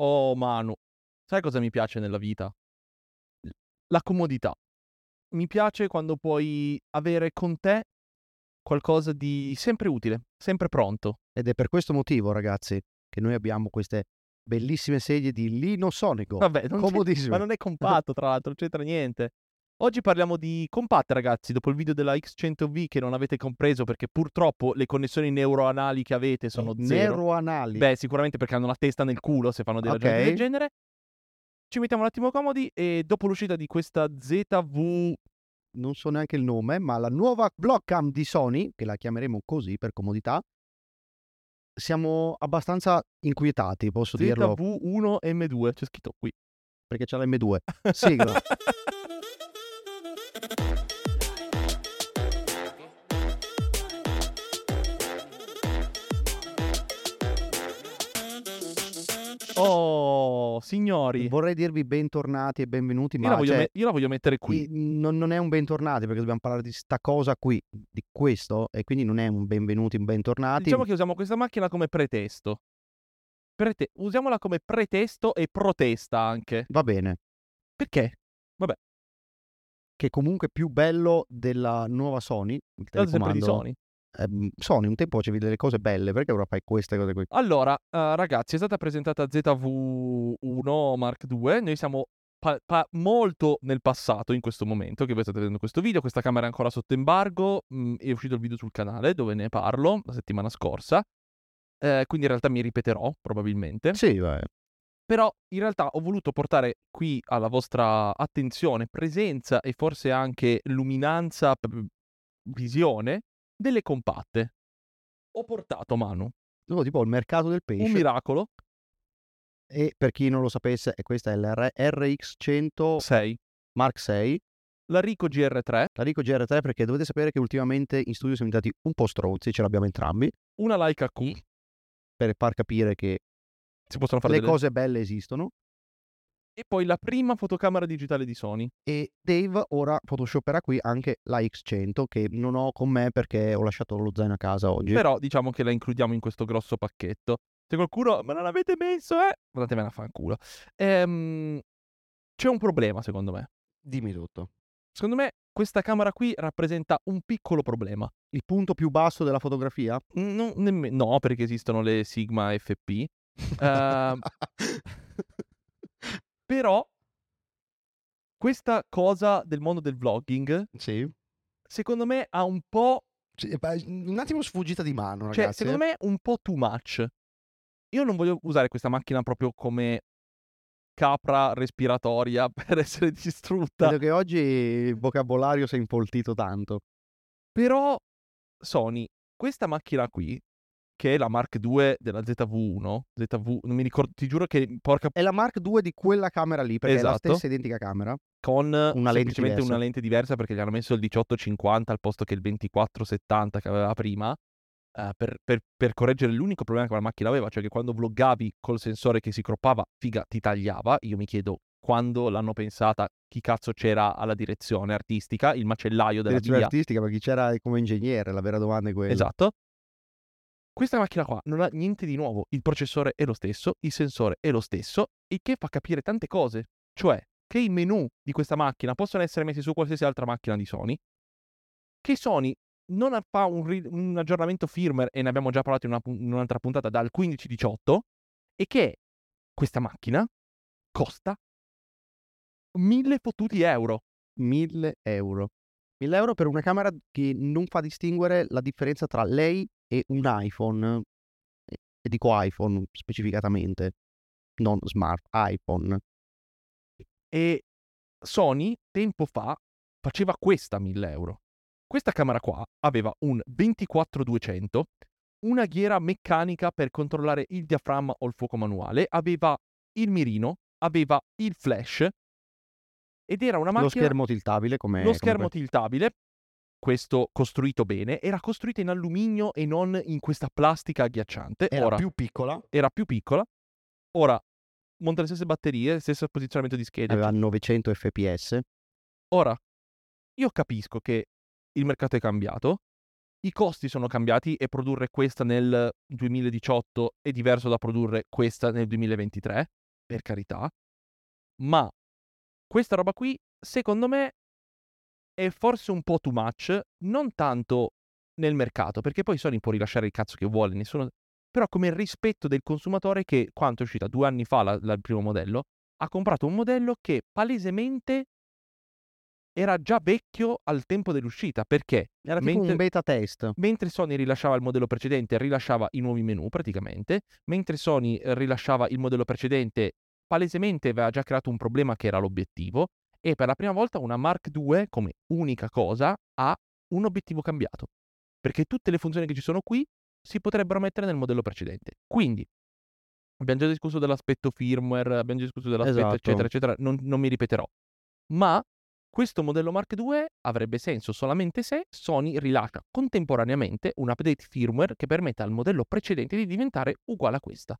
Oh Manu, sai cosa mi piace nella vita? La comodità. Mi piace quando puoi avere con te qualcosa di sempre utile, sempre pronto. Ed è per questo motivo, ragazzi, che noi abbiamo queste bellissime sedie di Lino Sonico. Vabbè, non comodissime. ma non è compatto, tra l'altro, non c'entra niente. Oggi parliamo di compatte, ragazzi, dopo il video della X100V che non avete compreso perché purtroppo le connessioni neuroanali che avete sono zero. Neuroanali. Beh, sicuramente perché hanno la testa nel culo se fanno dei Ok. ragionamenti del genere. Ci mettiamo un attimo comodi e dopo l'uscita di questa ZV non so neanche il nome, ma la nuova Blockcam di Sony, che la chiameremo così per comodità, siamo abbastanza inquietati, posso dirlo, ZV1M2, c'è scritto qui. perché c'è l'M2. Sigla. Signori. Vorrei dirvi bentornati e benvenuti, Io ma la, voglio cioè, me- io la voglio mettere qui. non, non è un bentornati perché dobbiamo parlare di sta cosa qui, di questo, e quindi non è un benvenuti, un bentornati. Diciamo che usiamo questa macchina come pretesto. Prete- usiamola come pretesto e protesta anche. Va bene, Perché? che comunque è più bello della nuova Sony, il telecomando. Sony. Ehm, Sony un tempo facevi delle cose belle, perché ora fai queste cose qui? Allora, eh, ragazzi, è stata presentata ZV1 Mark II. Noi siamo pa- pa- molto nel passato in questo momento che voi state vedendo questo video. Questa camera è ancora sotto embargo. mm, è uscito il video sul canale dove ne parlo la settimana scorsa. Eh, quindi in realtà mi ripeterò probabilmente. Sì, beh, Però in realtà ho voluto portare qui alla vostra attenzione, presenza e forse anche luminanza, visione delle compatte. Ho portato, Manu, no, tipo il mercato del pesce. un miracolo E per chi non lo sapesse, e questa è l'R- RX100 6, Mark 6, la Rico GR3, la Rico GR3 perché dovete sapere che ultimamente in studio siamo diventati un po' stronzi, ce l'abbiamo entrambi, una Leica Q. per far capire che Si possono fare le delle... cose belle esistono. E poi la prima fotocamera digitale di Sony. E Dave ora photoshopperà qui anche la X100 che non ho con me perché ho lasciato lo zaino a casa oggi. Però diciamo che la includiamo in questo grosso pacchetto. Se qualcuno, ma non l'avete messo, eh? Andatevene a fanculo. Ehm, c'è un problema, secondo me. Dimmi tutto. Secondo me questa camera qui rappresenta un piccolo problema. Il punto più basso della fotografia? No, nemme- no, perché esistono le Sigma FP. Ehm, però questa cosa del mondo del vlogging, sì. secondo me ha un po'... Sì, beh, Un attimo sfuggita di mano, Cioè, ragazzi. secondo me un po' too much. Io non voglio usare questa macchina proprio come capra respiratoria per essere distrutta. Vedo che oggi il vocabolario si è infoltito tanto. Però Sony, questa macchina qui, che è la Mark II della ZV1, ZV, non mi ricordo, ti giuro che porca È la Mark II di quella camera lì, perché è Esatto. la stessa identica camera. con lente semplicemente diversa. una lente diversa perché gli hanno messo il 1850 al posto che il 2470 che aveva prima. eh, per, per- per correggere l'unico problema che la macchina aveva, cioè che quando vloggavi col sensore che si croppava, figa, ti tagliava. Io mi chiedo quando l'hanno pensata, chi cazzo c'era alla direzione artistica, il macellaio della Direzione via. artistica, perché c'era come ingegnere, la vera domanda è quella. Esatto. Questa macchina qua non ha niente di nuovo. Il processore è lo stesso, il sensore è lo stesso, il che fa capire tante cose. Cioè, che i menu di questa macchina possono essere messi su qualsiasi altra macchina di Sony, che Sony non fa un, un aggiornamento firmware, e ne abbiamo già parlato in, una in un'altra puntata, dal 15-18, e che questa macchina costa 1000 fottuti euro. 1000 euro. 1000 euro per una camera che non fa distinguere la differenza tra lei e un iPhone. E dico iPhone specificatamente, non smart, iPhone. E Sony tempo fa faceva questa 1000 euro. Questa camera qua aveva un 24-200, una ghiera meccanica per controllare il diaframma o il fuoco manuale, aveva il mirino, aveva il flash ed era una macchina... Lo schermo tiltabile come... lo schermo come- tiltabile, questo costruito bene, era costruito in alluminio e non in questa plastica agghiacciante. Era Ora, più piccola, era più piccola. Ora, monta le stesse batterie, stesso posizionamento di schede. aveva 900 fps. Ora, io capisco che il mercato è cambiato, i costi sono cambiati e produrre questa nel 2018 è diverso da produrre questa nel 2023. per carità, ma questa roba qui, secondo me, è forse un po' too much, non tanto nel mercato, perché poi Sony può rilasciare il cazzo che vuole, nessuno... però come rispetto del consumatore che, quanto è uscita due anni fa la, la, il primo modello, ha comprato un modello che palesemente era già vecchio al tempo dell'uscita, perché era tipo mentre, un beta test. Mentre Sony rilasciava il modello precedente, rilasciava i nuovi menu praticamente, mentre Sony rilasciava il modello precedente, palesemente aveva già creato un problema che era l'obiettivo e per la prima volta una Mark II come unica cosa ha un obiettivo cambiato, perché tutte le funzioni che ci sono qui si potrebbero mettere nel modello precedente. Quindi abbiamo già discusso dell'aspetto firmware, abbiamo già discusso dell'aspetto esatto. eccetera eccetera, non, non mi ripeterò. Ma questo modello Mark II avrebbe senso solamente se Sony rilascia contemporaneamente un update firmware che permetta al modello precedente di diventare uguale a questa.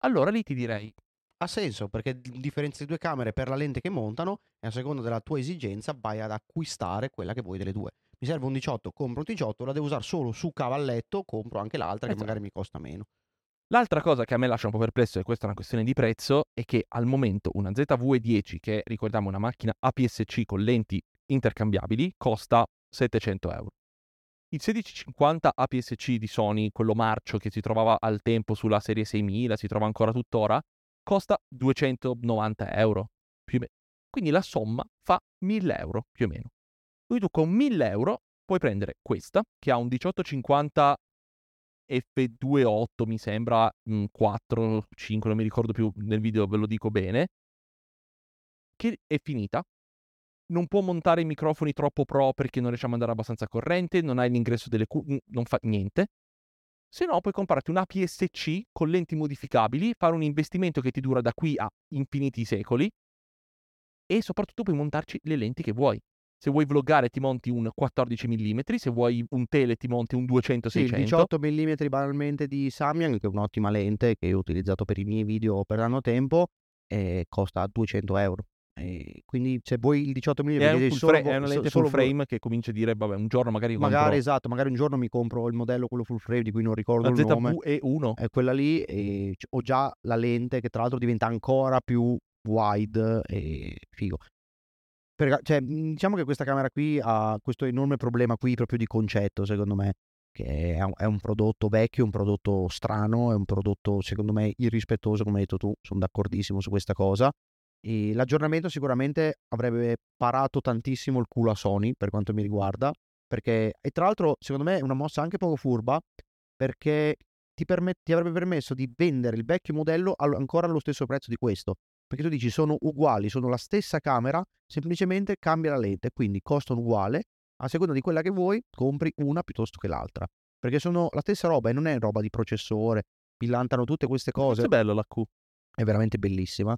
Allora lì ti direi ha senso perché differenzi due camere per la lente che montano e a seconda della tua esigenza vai ad acquistare quella che vuoi delle due. Mi serve un 18, compro un 18, la devo usare solo su cavalletto, compro anche l'altra esatto. che magari mi costa meno. L'altra cosa che a me lascia un po' perplesso, e questa è una questione di prezzo, è che al momento una ZV-10, che ricordiamo una macchina APS-C con lenti intercambiabili, costa 700 euro. Il 1650 APS-C di Sony, quello marcio che si trovava al tempo sulla serie 6000, si trova ancora tuttora, costa 290 euro più o meno. Quindi la somma fa 1000 euro più o meno. Quindi tu con 1000 euro puoi prendere questa, che ha un 1850 F2.8 mi sembra, 4, 5, non mi ricordo più, nel video ve lo dico bene, che è finita. Non può montare i microfoni troppo pro perché non riesce a mandare abbastanza corrente, non hai l'ingresso delle cuffie, non fa niente. Se no puoi comprarti un APS-C con lenti modificabili, fare un investimento che ti dura da qui a infiniti secoli e soprattutto puoi montarci le lenti che vuoi. Se vuoi vloggare ti monti un 14 mm, se vuoi un tele ti monti un 200-600. Sì, 18 mm banalmente di Samyang, che è un'ottima lente che ho utilizzato per i miei video per l'anno tempo, e costa 200 euro. E quindi se vuoi il 18 mm è, un solo, fra- è una lente full frame che comincia a dire vabbè un giorno magari magari compro... esatto magari un giorno mi compro il modello quello full frame di cui non ricordo la il nome. ZV-E1 è quella lì e ho già la lente che tra l'altro diventa ancora più wide e figo. Per, cioè, mhmm, diciamo che questa camera qui ha questo enorme problema qui proprio di concetto, secondo me, che è un, è un prodotto vecchio, un prodotto strano, è un prodotto, secondo me, irrispettoso, come hai detto tu, sono d'accordissimo su questa cosa. E l'aggiornamento sicuramente avrebbe parato tantissimo il culo a Sony, per quanto mi riguarda, perché, e tra l'altro, secondo me è una mossa anche poco furba, perché ti, permet- ti avrebbe permesso di vendere il vecchio modello al- ancora allo stesso prezzo di questo. Perché tu dici sono uguali, sono la stessa camera, semplicemente cambia la lente, quindi costano uguale, a seconda di quella che vuoi, compri una piuttosto che l'altra. Perché sono la stessa roba e non è roba di processore, pillantano tutte queste cose. È bello la Q. È veramente bellissima.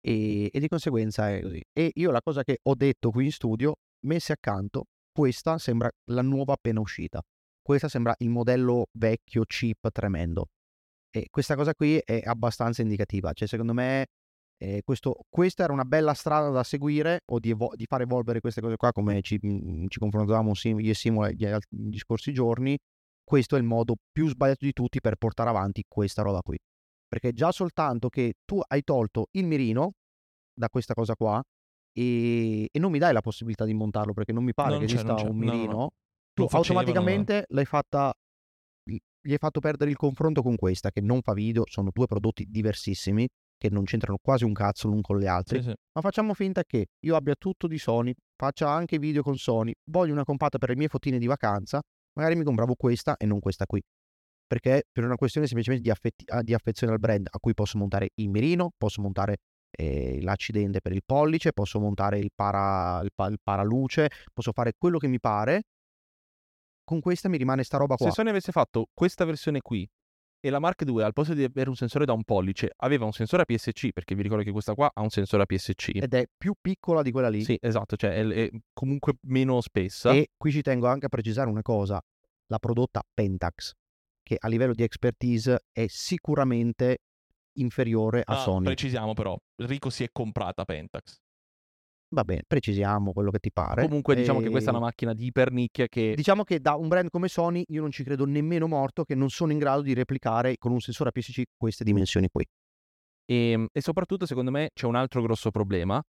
E, e, di conseguenza è così. E io la cosa che ho detto qui in studio, messe accanto, questa sembra la nuova appena uscita. Questa sembra il modello vecchio, cheap, tremendo. E questa cosa qui è abbastanza indicativa. Cioè, secondo me, eh, questo, questa era una bella strada da seguire o di, evo- di, far evolvere queste cose qua come ci, mh, ci confrontavamo io e Simone gli, gli scorsi giorni. Questo è il modo più sbagliato di tutti per portare avanti questa roba qui. Perché già soltanto che tu hai tolto il mirino da questa cosa qua e, e non mi dai la possibilità di montarlo perché non mi pare non che esista un mirino, no, no. tu automaticamente l'hai fatta gli hai fatto perdere il confronto con questa che non fa video, sono due prodotti diversissimi che non c'entrano quasi un cazzo l'un con gli altri, sì, sì. ma facciamo finta che io abbia tutto di Sony, faccia anche video con Sony, voglio una compatta per le mie fotine di vacanza, magari mi compravo questa e non questa qui. Perché per una questione semplicemente di, affetti- ah, di affezione al brand, a cui posso montare il mirino, posso montare eh, l'accidente per il pollice, posso montare il, para, il, pa- il paraluce, posso fare quello che mi pare. Con questa mi rimane sta roba qua. Se Sony avesse fatto questa versione qui e la Mark II al posto di avere un sensore da un pollice aveva un sensore APS-C perché vi ricordo che questa qua ha un sensore APS-C ed è più piccola di quella lì sì esatto cioè è, è comunque meno spessa e qui ci tengo anche a precisare una cosa la prodotta Pentax che a livello di expertise è sicuramente inferiore a ah, Sony precisiamo però Rico si è comprata Pentax Va bene, precisiamo quello che ti pare. Comunque diciamo e... che questa è una macchina di ipernicchia che... Diciamo che da un brand come Sony io non ci credo nemmeno morto che non sono in grado di replicare con un sensore APS-C queste dimensioni qui. E, e soprattutto, secondo me, c'è un altro grosso problema,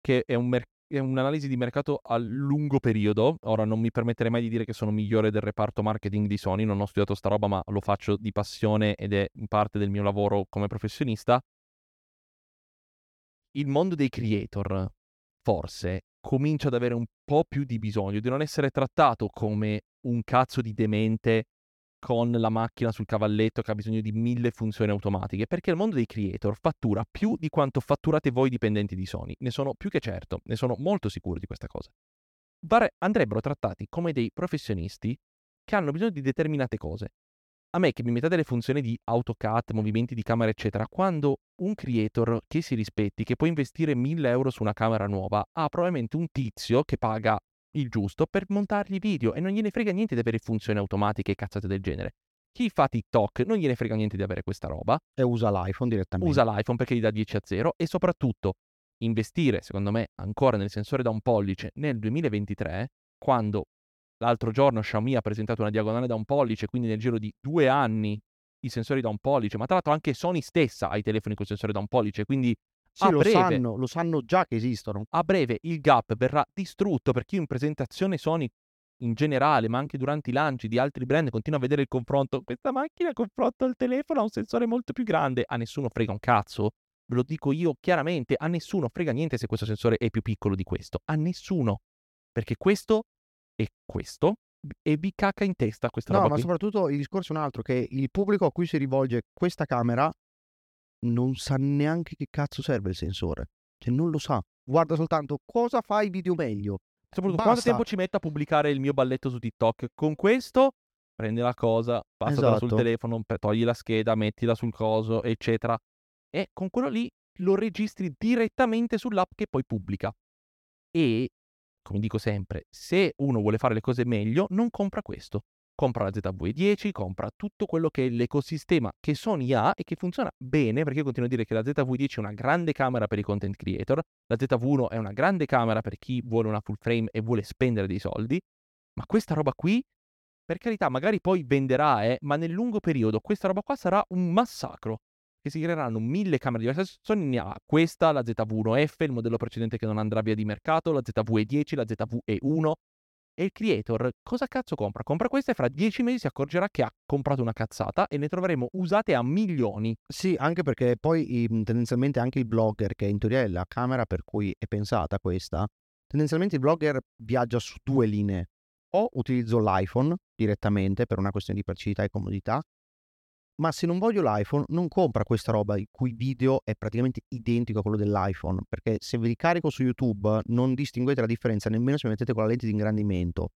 che è, un mer- un'analisi di mercato a lungo periodo. Ora, non mi permetterei mai di dire che sono migliore del reparto marketing di Sony, non ho studiato sta roba, ma lo faccio di passione ed è parte del mio lavoro come professionista. Il mondo dei creator, forse, comincia ad avere un po' più di bisogno di non essere trattato come un cazzo di demente con la macchina sul cavalletto che ha bisogno di mille funzioni automatiche, perché il mondo dei creator fattura più di quanto fatturate voi dipendenti di Sony. Ne sono più che certo, ne sono molto sicuro di questa cosa. Vare- andrebbero trattati come dei professionisti che hanno bisogno di determinate cose. A me che mi mettate le funzioni di AutoCAD, movimenti di camera, eccetera, quando un creator che si rispetti, che può investire 1000 euro su una camera nuova, ha probabilmente un tizio che paga il giusto per montargli video e non gliene frega niente di avere funzioni automatiche e cazzate del genere. Chi fa TikTok non gliene frega niente di avere questa roba. E usa l'iPhone direttamente. Usa l'iPhone perché gli dà 10 a 0 e soprattutto investire, secondo me, ancora nel sensore da un pollice nel 2023, quando l'altro giorno Xiaomi ha presentato una diagonale da un pollice, quindi nel giro di due anni i sensori da un pollice, ma tra l'altro anche Sony stessa ha i telefoni con sensore da un pollice, quindi sì, lo breve, sanno, lo sanno già che esistono. A breve il gap verrà distrutto perché io in presentazione Sony in generale, ma anche durante i lanci di altri brand, continuo a vedere il confronto. Questa macchina confronto al telefono ha un sensore molto più grande. A nessuno frega un cazzo. Ve lo dico io chiaramente, a nessuno frega niente se questo sensore è più piccolo di questo. A nessuno. Perché questo è questo e vi cacca in testa questa no, roba ma qui. soprattutto il discorso è un altro, che il pubblico a cui si rivolge questa camera non sa neanche che cazzo serve il sensore. Cioè, non lo sa. Guarda soltanto cosa fa i video meglio. Soprattutto quanto tempo ci metto a pubblicare il mio balletto su TikTok? Con questo prendi la cosa, passala sul Esatto. telefono, pe- togli la scheda, mettila sul coso, eccetera. E con quello lì lo registri direttamente sull'app che poi pubblica. E, come dico sempre, se uno vuole fare le cose meglio, non compra questo. Compra la ZV-10, compra tutto quello che è l'ecosistema che Sony ha e che funziona bene, perché io continuo a dire che la ZV-10 è una grande camera per i content creator, la ZV1 è una grande camera per chi vuole una full frame e vuole spendere dei soldi, ma questa roba qui, per carità, magari poi venderà, eh, ma nel lungo periodo questa roba qua sarà un massacro. Che si creeranno mille camere diverse. Sony ne ha questa, la ZV1F, il modello precedente che non andrà via di mercato, la ZV-E10, la ZV-E1. E il creator cosa cazzo compra? Compra questa e fra dieci mesi si accorgerà che ha comprato una cazzata e ne troveremo usate a milioni. Sì, anche perché poi i- tendenzialmente anche il blogger, che in teoria è la camera per cui è pensata questa, tendenzialmente il blogger viaggia su due linee. O utilizzo l'iPhone direttamente per una questione di praticità e comodità, ma se non voglio l'iPhone non compra questa roba il cui video è praticamente identico a quello dell'iPhone, perché se ve li carico su YouTube non distinguete la differenza nemmeno se mettete con la lente di ingrandimento.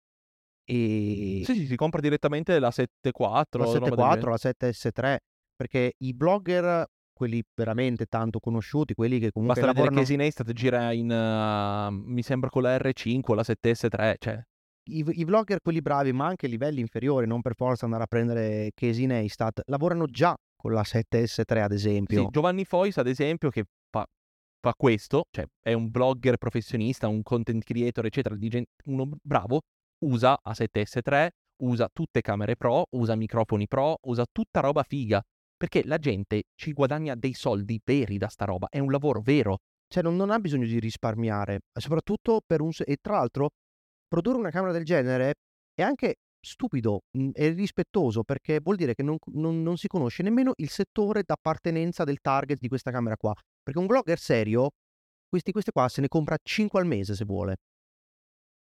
E Sì, sì, si compra direttamente la 7.4. la roba del 7.4, genere. la 7S3, perché i blogger, quelli veramente tanto conosciuti, quelli che comunque Basta vedere lavorano, Casey Neistat gira in, uh, mi sembra con la R5 o la 7S3, cioè... i, i vlogger, quelli bravi, ma anche a livelli inferiori, non per forza andare a prendere Casey Neistat, lavorano già con la 7S3 ad esempio. Sì, Giovanni Fois, ad esempio, che fa, fa questo, cioè è un blogger professionista, un content creator, eccetera, di gen- uno bravo, usa A7S3, usa tutte camere pro, usa microfoni pro, usa tutta roba figa. Perché la gente ci guadagna dei soldi veri da sta roba, è un lavoro vero. Cioè non, non ha bisogno di risparmiare, soprattutto per un... E tra l'altro, produrre una camera del genere è anche stupido mh, e rispettoso perché vuol dire che non, non- non si conosce nemmeno il settore d'appartenenza del target di questa camera qua. Perché un blogger serio, questi, queste qua se ne compra 5 al mese se vuole.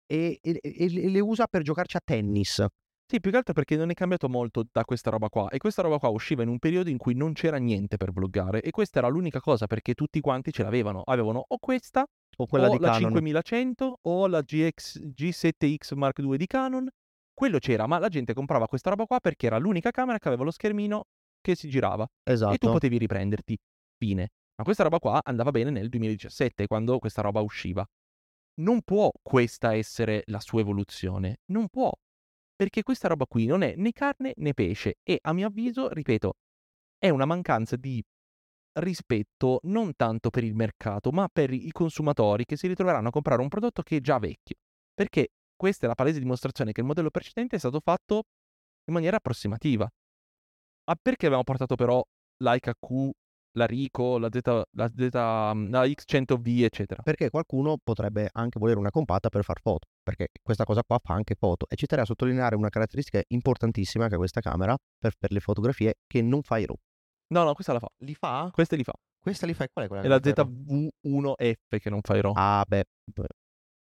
E- e- e le usa per giocarci a tennis. Sì, più che altro perché non è cambiato molto da questa roba qua. E questa roba qua usciva in un periodo in cui non c'era niente per vloggare. E questa era l'unica cosa perché tutti quanti ce l'avevano. Avevano o questa, O quella o di la Canon. 5100, o la GX, G7X Mark II di Canon. Quello c'era, ma la gente comprava questa roba qua perché era l'unica camera che aveva lo schermino che si girava. E tu Esatto. potevi riprenderti. Fine. Ma questa roba qua andava bene nel 2017, quando questa roba usciva. Non può questa essere la sua evoluzione. Non può. Perché questa roba qui non è né carne né pesce. E a mio avviso, ripeto, è una mancanza di rispetto non tanto per il mercato, ma per i consumatori che si ritroveranno a comprare un prodotto che è già vecchio. Perché questa è la palese dimostrazione che il modello precedente è stato fatto in maniera approssimativa. Ma perché abbiamo portato però l'HQ la Rico, la, Z, la, Z, la X100V, eccetera. Perché qualcuno potrebbe anche volere una compatta per far foto, perché questa cosa qua fa anche foto. E ci terrei a sottolineare una caratteristica importantissima che ha questa camera per, per le fotografie, che non fa i RAW. No, no, questa la fa. Li fa? Questa li fa. Questa li fa e qual è quella? È la ZV1F che non fa i RAW. Ah, beh,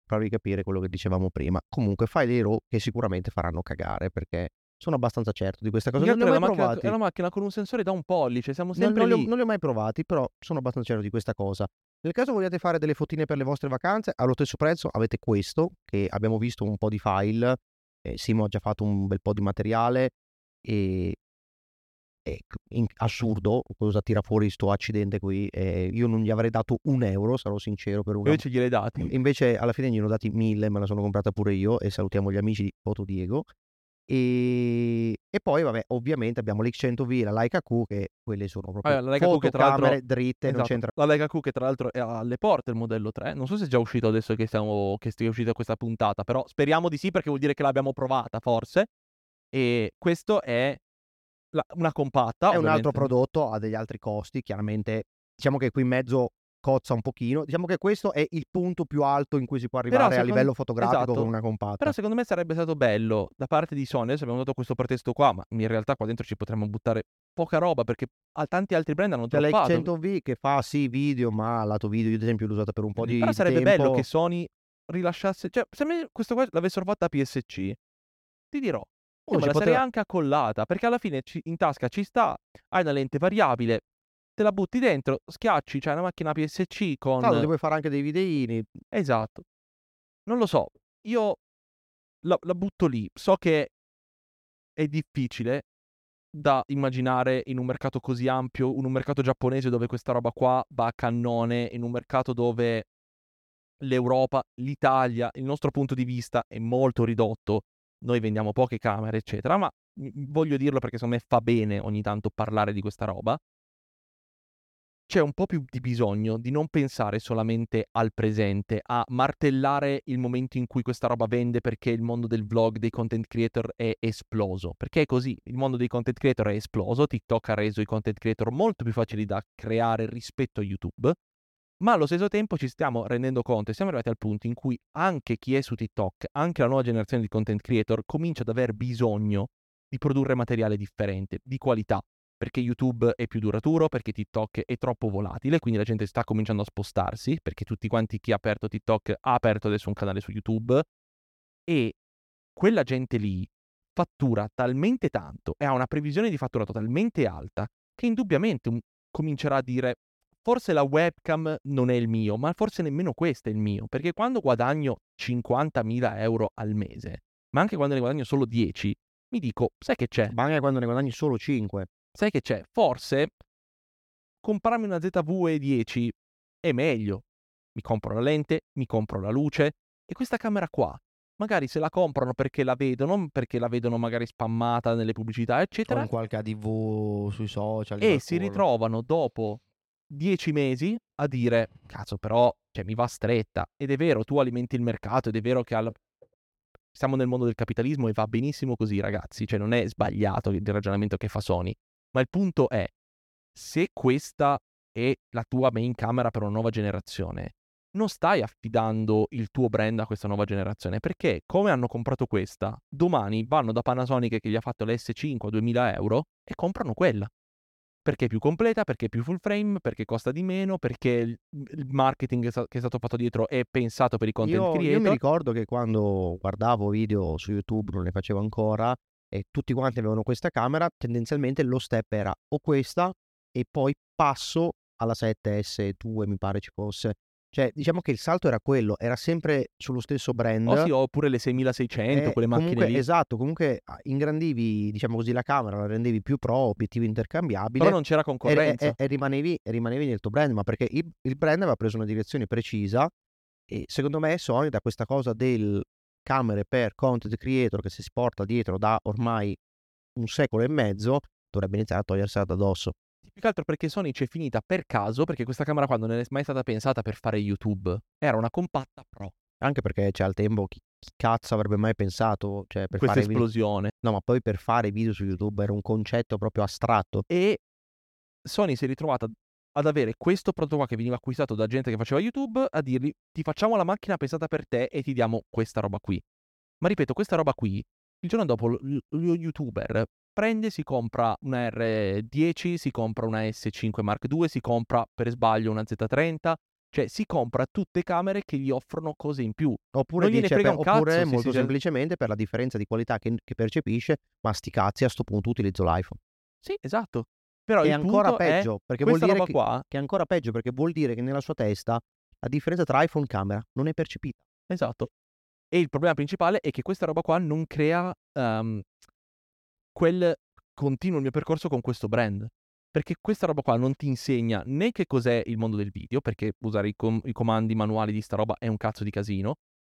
farvi capire quello che dicevamo prima. Comunque fai dei RAW che sicuramente faranno cagare perché sono abbastanza certo di questa cosa. Non è, una macchina, è una macchina con un sensore da un pollice, siamo sempre non, non, lì. Li ho, non li ho mai provati, però sono abbastanza certo di questa cosa. Nel caso vogliate fare delle fotine per le vostre vacanze, allo stesso prezzo avete questo, che abbiamo visto un po' di file, eh, Simo ha già fatto un bel po' di materiale e è assurdo cosa tira fuori sto accidente qui. Eh, io non gli avrei dato un euro, sarò sincero. Per una... Invece gliel'hai dati. Invece alla fine gli ho dati mille, me la sono comprata pure io e salutiamo gli amici di Foto Diego. E, e poi, vabbè, ovviamente abbiamo l'X100V e la Leica Q, che quelle sono proprio allora, la tra l'altro, dritte, esatto, non c'entra. La Leica Q che tra l'altro è alle porte il modello 3. Non so se è già uscito adesso che, stiamo, che è uscita questa puntata, però speriamo di sì perché vuol dire che l'abbiamo provata, forse. E questo è la, una compatta. È ovviamente. un altro prodotto, ha degli altri costi, chiaramente. Diciamo che qui in mezzo cozza un pochino. Diciamo che questo è il punto più alto in cui si può arrivare secondo... a livello fotografico esatto. con una compatta. Però secondo me sarebbe stato bello da parte di Sony, adesso abbiamo dato questo pretesto qua, ma in realtà qua dentro ci potremmo buttare poca roba perché a tanti altri brand hanno C'è droppato. l'X100V che fa sì video, ma lato video io ad esempio l'ho usata per un po' di Però sarebbe tempo. bello che Sony rilasciasse, cioè se me questo qua l'avessero fatta a PSC, ti dirò, io me la poteva... sarei anche accollata, perché alla fine ci, in tasca ci sta, hai una lente variabile, te la butti dentro, schiacci, c'hai una macchina PSC con... Tanto ti puoi fare anche dei videini. Esatto. Non lo so, io la, la butto lì, so che è difficile da immaginare in un mercato così ampio, in un mercato giapponese dove questa roba qua va a cannone, in un mercato dove l'Europa, l'Italia, il nostro punto di vista è molto ridotto, noi vendiamo poche camere, eccetera, ma voglio dirlo perché secondo me fa bene ogni tanto parlare di questa roba. C'è un po' più di bisogno di non pensare solamente al presente, a martellare il momento in cui questa roba vende perché il mondo del vlog, dei content creator è esploso. Perché è così, il mondo dei content creator è esploso, TikTok ha reso i content creator molto più facili da creare rispetto a YouTube, ma allo stesso tempo ci stiamo rendendo conto e siamo arrivati al punto in cui anche chi è su TikTok, anche la nuova generazione di content creator, comincia ad aver bisogno di produrre materiale differente, di qualità, perché YouTube è più duraturo, perché TikTok è troppo volatile, quindi la gente sta cominciando a spostarsi, perché tutti quanti chi ha aperto TikTok ha aperto adesso un canale su YouTube e quella gente lì fattura talmente tanto e ha una previsione di fatturato talmente alta che indubbiamente un, comincerà a dire forse la webcam non è il mio, ma forse nemmeno questo è il mio, perché quando guadagno 50.000 euro al mese, ma anche quando ne guadagno solo 10, mi dico, sai che c'è? Ma anche quando ne guadagni solo 5. Sai che c'è? Forse comprarmi una ZV-E10 è meglio. Mi compro la lente, mi compro la luce e questa camera qua. Magari se la comprano perché la vedono, perché la vedono magari spammata nelle pubblicità, eccetera. In qualche ADV sui social. E si ritrovano dopo dieci mesi a dire, cazzo però, cioè mi va stretta. Ed è vero, tu alimenti il mercato ed è vero che alla... siamo nel mondo del capitalismo e va benissimo così, ragazzi. Cioè non è sbagliato il ragionamento che fa Sony. Ma il punto è, se questa è la tua main camera per una nuova generazione, non stai affidando il tuo brand a questa nuova generazione, perché come hanno comprato questa, domani vanno da Panasonic che gli ha fatto l'S5 a 2000 euro e comprano quella. Perché è più completa, perché è più full frame, perché costa di meno, perché il marketing che è stato fatto dietro è pensato per i content io, creator. Io mi ricordo che quando guardavo video su YouTube, non ne facevo ancora, e tutti quanti avevano questa camera, tendenzialmente lo step era o questa e poi passo alla 7S2 mi pare ci fosse. Cioè, diciamo che il salto era quello, era sempre sullo stesso brand. Oh sì, oppure le 6600, eh, quelle macchine comunque, lì. Esatto, comunque ingrandivi, diciamo così, la camera, la rendevi più pro, obiettivo intercambiabile. Però non c'era concorrenza. E, e, e rimanevi, rimanevi, nel tuo brand, ma perché il, il brand aveva preso una direzione precisa e secondo me Sony da questa cosa del camere per content creator che si porta dietro da ormai un secolo e mezzo, dovrebbe iniziare a togliersela da addosso. Più che altro perché Sony c'è finita per caso, perché questa camera qua non è mai stata pensata per fare YouTube, era una compatta pro. Anche perché c'è al tempo chi, chi cazzo avrebbe mai pensato, cioè per questa fare esplosione. Video... No, ma poi per fare video su YouTube era un concetto proprio astratto. E Sony si è ritrovata ad avere questo prodotto qua che veniva acquistato da gente che faceva YouTube a dirgli ti facciamo la macchina pensata per te e ti diamo questa roba qui. Ma ripeto, questa roba qui, il giorno dopo lo youtuber prende, si compra una R10, si compra una S5 Mark II, si compra per sbaglio una Z30, cioè si compra tutte camere che gli offrono cose in più. Oppure, non dice, per- cazzo. oppure se molto si- semplicemente per la differenza di qualità che, che percepisce, ma sti cazzi a sto punto utilizzo l'iPhone. Sì, esatto. Però È ancora punto è peggio, perché vuol questa dire roba che, qua, che è ancora peggio perché vuol dire che nella sua testa la differenza tra iPhone e camera non è percepita. esatto. E il problema principale è che questa roba qua non crea ehm, quel continuo il mio percorso con questo brand. Perché questa roba qua non ti insegna né che cos'è il mondo del video, perché usare i, com- i comandi manuali di sta roba è un cazzo di casino,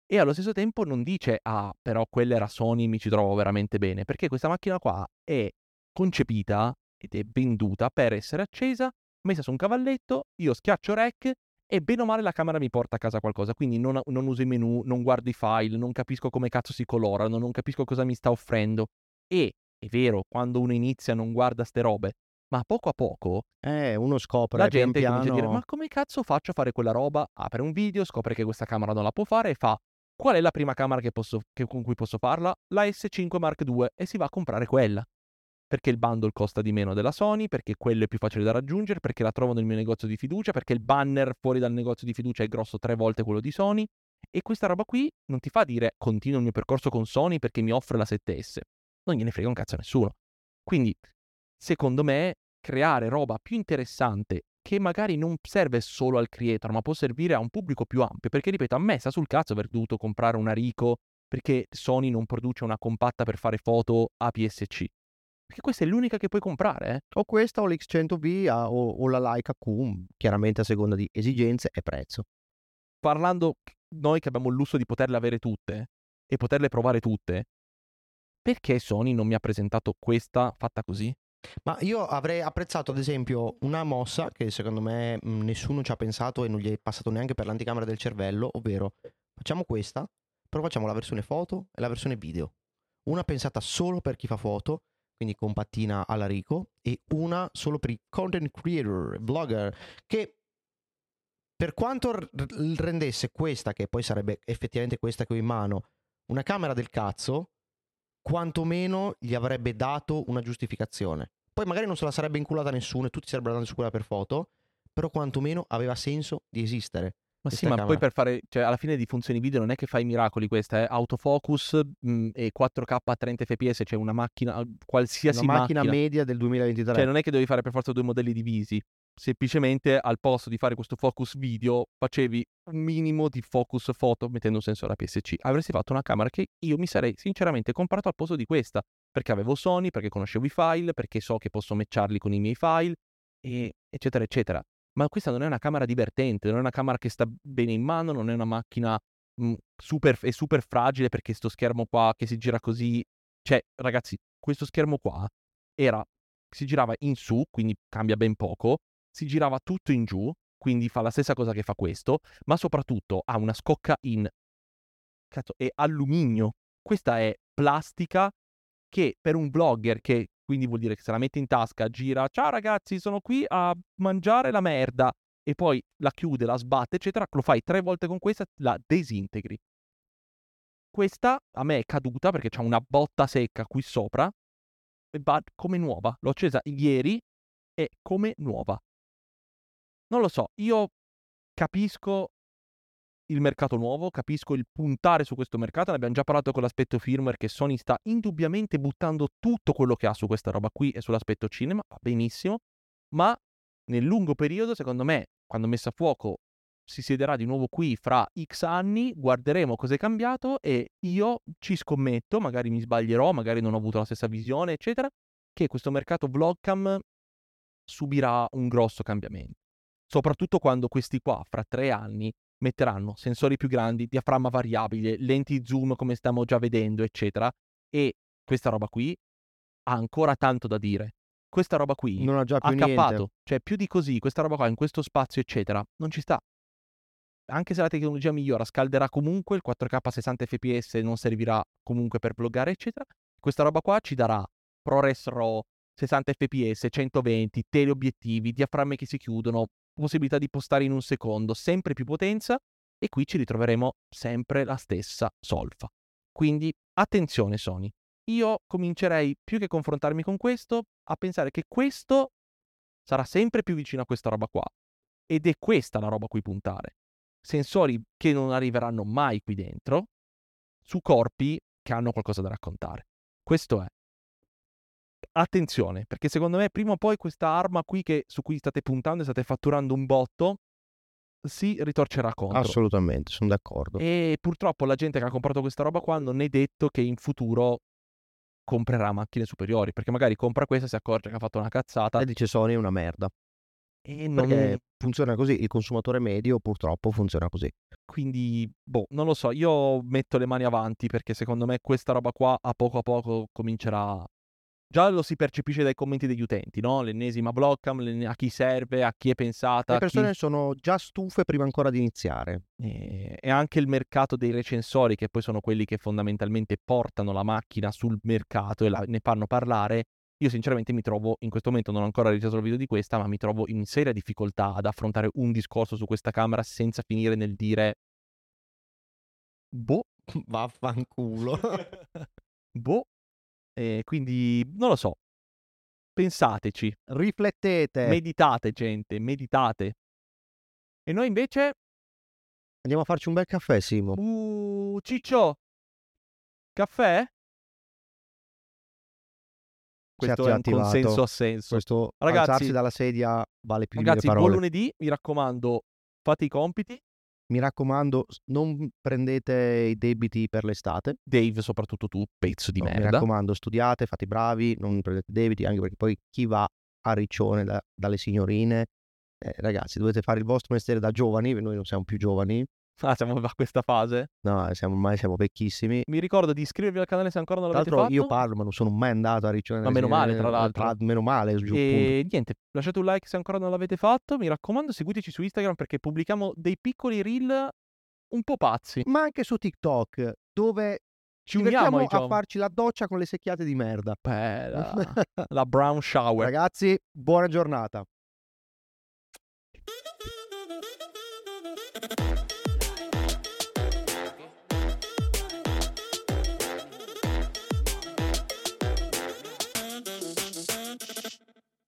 e allo stesso tempo non dice, ah, però quella era Sony, mi ci trovo veramente bene, perché questa macchina qua è concepita ed è venduta per essere accesa, messa su un cavalletto, io schiaccio rec e bene o male la camera mi porta a casa qualcosa, quindi non, non uso i menu, non guardo i file, non capisco come cazzo si colorano, non capisco cosa mi sta offrendo. E, è vero, quando uno inizia non guarda ste robe, ma poco a poco Eh, uno scopre la pian gente comincia a dire ma come cazzo faccio a fare quella roba? Apre un video, scopre che questa camera non la può fare e fa qual è la prima camera che posso- che- con cui posso farla? La S5 Mark II e si va a comprare quella. Perché il bundle costa di meno della Sony, perché quello è più facile da raggiungere, perché la trovo nel mio negozio di fiducia, perché il banner fuori dal negozio di fiducia è grosso tre volte quello di Sony. E questa roba qui non ti fa dire continuo il mio percorso con Sony perché mi offre la 7S. Non gliene frega un cazzo a nessuno. Quindi, secondo me, creare roba più interessante che magari non serve solo al creator, ma può servire a un pubblico più ampio. Perché, ripeto, a me sta sul cazzo aver dovuto comprare una Rico perché Sony non produce una compatta per fare foto APS-C. Perché questa è l'unica che puoi comprare, eh. O questa o l'X100V a- o, o la Leica Q, chiaramente a seconda di esigenze e prezzo. Parlando noi che abbiamo il lusso di poterle avere tutte e poterle provare tutte, perché Sony non mi ha presentato questa fatta così? Ma io avrei apprezzato, ad esempio, una mossa che secondo me mh, nessuno ci ha pensato e non gli è passato neanche per l'anticamera del cervello, ovvero facciamo questa, però facciamo la versione foto e la versione video. Una pensata solo per chi fa foto, quindi compattina alla Rico, e una solo per i content creator, vlogger, che per quanto rendesse questa, che poi sarebbe effettivamente questa che ho in mano, una camera del cazzo, quantomeno gli avrebbe dato una giustificazione. Poi magari non se la sarebbe inculata nessuno e tutti sarebbero andati su quella per foto, però quantomeno aveva senso di esistere. Ma sì, ma camera. poi per fare, cioè alla fine di funzioni video non è che fai miracoli questa, è autofocus mh, e 4K a 30 fps, cioè una macchina, qualsiasi Una macchina, macchina. media del 2023. Cioè non è che devi fare per forza due modelli divisi, semplicemente al posto di fare questo focus video facevi un minimo di focus foto mettendo un sensore APS-C. Avresti fatto una camera che io mi sarei sinceramente comprato al posto di questa, perché avevo Sony, perché conoscevo i file, perché so che posso matcharli con i miei file, eccetera eccetera. Ma questa non è una camera divertente, non è una camera che sta bene in mano, non è una macchina mh, super, è super fragile perché sto schermo qua che si gira così. Cioè, ragazzi, questo schermo qua era, si girava in su, quindi cambia ben poco, si girava tutto in giù, quindi fa la stessa cosa che fa questo, ma soprattutto ha una scocca in cazzo, è alluminio. Questa è plastica che per un blogger che quindi vuol dire che se la mette in tasca, gira, ciao ragazzi, sono qui a mangiare la merda e poi la chiude, la sbatte, eccetera, lo fai tre volte con questa, la disintegri. Questa a me è caduta perché c'ha una botta secca qui sopra e va come nuova. L'ho accesa ieri e come nuova. Non lo so, io capisco il mercato nuovo, capisco il puntare su questo mercato, ne abbiamo già parlato con l'aspetto firmware che Sony sta indubbiamente buttando tutto quello che ha su questa roba qui e sull'aspetto cinema, va benissimo, ma nel lungo periodo, secondo me, quando messa a fuoco si siederà di nuovo qui fra X anni, guarderemo cosa è cambiato e io ci scommetto, magari mi sbaglierò, magari non ho avuto la stessa visione, eccetera, che questo mercato vlogcam subirà un grosso cambiamento. Soprattutto quando questi qua, fra tre anni, metteranno sensori più grandi, diaframma variabile, lenti zoom come stiamo già vedendo, eccetera. E questa roba qui ha ancora tanto da dire. Questa roba qui non ha già più ha niente. cappato, cioè più di così, questa roba qua in questo spazio, eccetera, non ci sta. Anche se la tecnologia migliora, scalderà comunque il 4K a 60 fps, non servirà comunque per vloggare, eccetera. Questa roba qua ci darà ProRes RAW, 60 fps, 120, teleobiettivi, diaframmi che si chiudono, possibilità di postare in un secondo, sempre più potenza e qui ci ritroveremo sempre la stessa solfa. Quindi attenzione Sony, io comincerei più che confrontarmi con questo a pensare che questo sarà sempre più vicino a questa roba qua ed è questa la roba a cui puntare. Sensori che non arriveranno mai qui dentro, su corpi che hanno qualcosa da raccontare. Questo è. Attenzione, perché secondo me prima o poi questa arma qui che, su cui state puntando e state fatturando un botto si ritorcerà contro. Assolutamente, sono d'accordo. E purtroppo la gente che ha comprato questa roba qua non è detto che in futuro comprerà macchine superiori, perché magari compra questa, si accorge che ha fatto una cazzata E dice Sony è una merda. e non... Perché funziona così, il consumatore medio purtroppo funziona così. Quindi, boh, non lo so, io metto le mani avanti perché secondo me questa roba qua a poco a poco comincerà... Già lo si percepisce dai commenti degli utenti, no? L'ennesima blockcam, a chi serve, a chi è pensata, Le a chi- persone sono già stufe prima ancora di iniziare. E, e anche il mercato dei recensori, che poi sono quelli che fondamentalmente portano la macchina sul mercato e la- ne fanno parlare. Io sinceramente mi trovo, in questo momento non ho ancora realizzato il video di questa, ma mi trovo in seria difficoltà ad affrontare un discorso su questa camera senza finire nel dire boh, Vaffanculo. boh. E quindi non lo so. Pensateci, Riflettete. meditate gente, meditate. E noi invece, Andiamo a farci un bel caffè, Simo. uh, Ciccio, caffè? Questo è un attivato. consenso a senso. Questo Ragazzi- alzarsi dalla sedia vale più Ragazzi, di mille buon parole. lunedì, mi raccomando, fate i compiti. Mi raccomando, non prendete i debiti per l'estate. Dave, soprattutto tu, pezzo di No, Mi merda. raccomando, studiate, fate i bravi, non prendete debiti, anche perché poi chi va a riccione da- dalle signorine, eh, ragazzi, dovete fare il vostro mestiere da giovani, noi non siamo più giovani, Ah, siamo a questa fase. no, eh, siamo, ormai siamo vecchissimi. Mi ricordo di iscrivervi al canale se ancora non Tra l'avete l'altro fatto. io parlo, ma non sono mai andato a riccione Ma meno male, tra signorine, l'altro. meno male, giù. E niente, lasciate un like se ancora non l'avete fatto. Mi raccomando, seguiteci su Instagram perché pubblichiamo dei piccoli reel un po' pazzi. Ma anche su TikTok, dove Ci uniamo a giovani. farci la doccia con le secchiate di merda. Bella. La brown shower. Ragazzi, buona giornata.